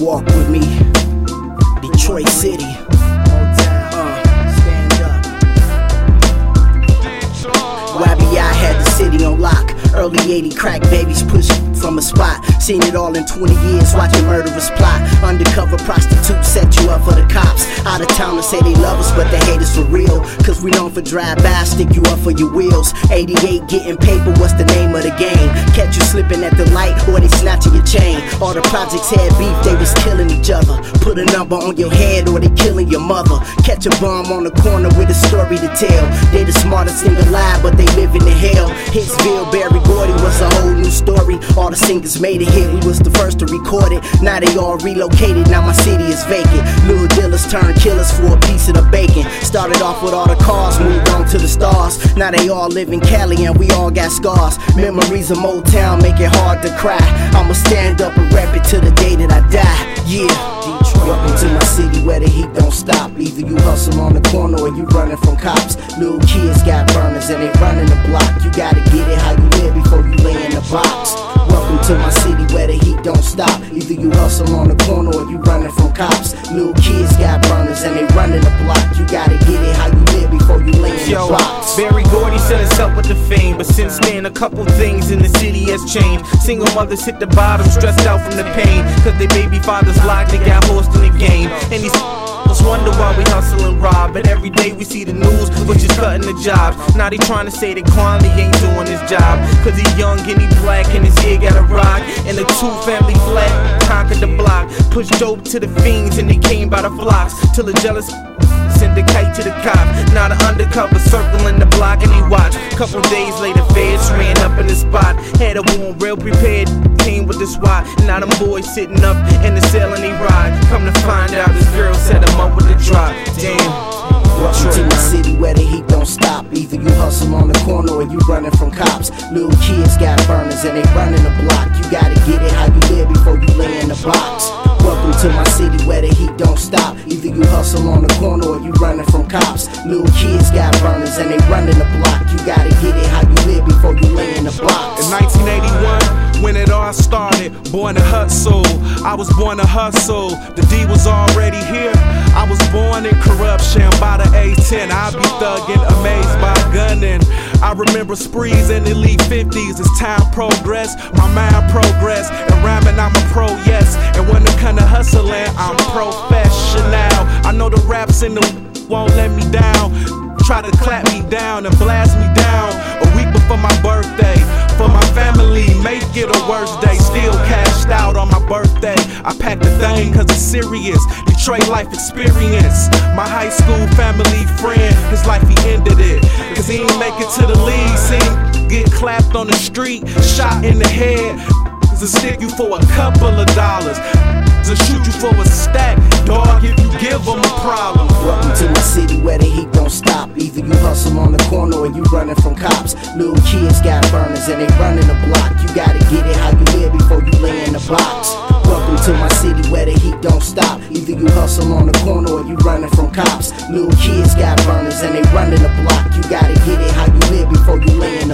Walk with me, Detroit City. Uh, stand up. Wabby, I had the city on lock. Early 80 crack babies push from a spot. Seen it all in 20 years, watching murderers plot. Undercover prostitutes set you up for the cops. Out of town to say they love us, but they hate for real. Cause we known for drive by, stick you up for your wheels. 88 getting paper, what's the name of the game? Catch you slipping at the light, or they snatching your chain. All the projects had beef, they was killing each other. Put a number on your head, or they killing your mother. Catch a bum on the corner with a story to tell. They the smartest thing alive, but they living in hell. Hitsville, Berry Gordy was a whole new story. All the singers made it here, we was the first to record it. Now they all relocated, now my city is vacant. Little dealers turn killers for a piece of the bacon. Started off with all the cars, moved on to the stars. Now they all live in Cali and we all got scars. Memories of Motown make it hard to cry. I'ma stand up and rap it to the day that I die. Yeah, Detroit. Welcome to my city where the heat don't stop. Either you hustle on the corner or you running from cops. Little kids got burners and they running the block. You gotta get it how you live before you lay in the box. Welcome to my city where the heat don't stop. Either you hustle on the corner or you running from cops. Little kids got and they running the block. You gotta get it how you live before you lay in Yo, the box. Berry Gordy set us up with the fame, but since then a couple things in the city has changed. Single mothers hit the bottom, stressed out from the pain, cause their baby fathers locked, they got lost in the game. And these just wonder why we hustle and rob, but every day we see the news, which is cutting the jobs. Now they trying to say that Kwame ain't doing his job, cause he young and he black and his ear got a rock. And the two family flat conquered the block, pushed dope to the fiends and they came by the flocks till the jealous syndicate to the cops. Now the undercover circling the block and he watch. Couple days later, feds ran up in the spot. Wound real prepared, came with the SWAT. Now them boys sitting up in the they ride. Come to find out this girl set him up with the drop. Damn. Welcome to my city where the heat don't stop. Either you hustle on the corner or you running from cops. Little kids got burners and they running the block. You gotta get it how you live before you lay in the box. Welcome to my city where the heat don't stop. Either you hustle on the corner or you running from cops. Little kids got burners and they running the block. You gotta get it how you live before you lay in the box. Born to hustle. I was born to hustle. The D was already here. I was born in corruption by the A10. I be thugging, amazed by gunning. I remember sprees in the elite 50s as time progress, My mind progress. And rhyming, I'm a pro, yes. And when it come to hustling, I'm professional. I know the raps in the won't let me down. Try to clap me down and blast me down. A week before my birthday. For my it a worse day. Still cashed out on my birthday. I packed the thing cause it's serious. Detroit life experience. My high school family friend, his life he ended it. Cause he ain't make it to the league. Seen get clapped on the street, shot in the head. To stick you for a couple of dollars. To shoot you for a stack, give them a problem. Welcome to my city where the heat don't stop. Either you hustle on the corner or you running from cops. Little kids got burners and they running the block. You gotta get it how you live before you lay in the box. Welcome to my city where the heat don't stop. Either you hustle on the corner or you running from cops. Little kids got burners and they running the block. You gotta get it how you live before you lay in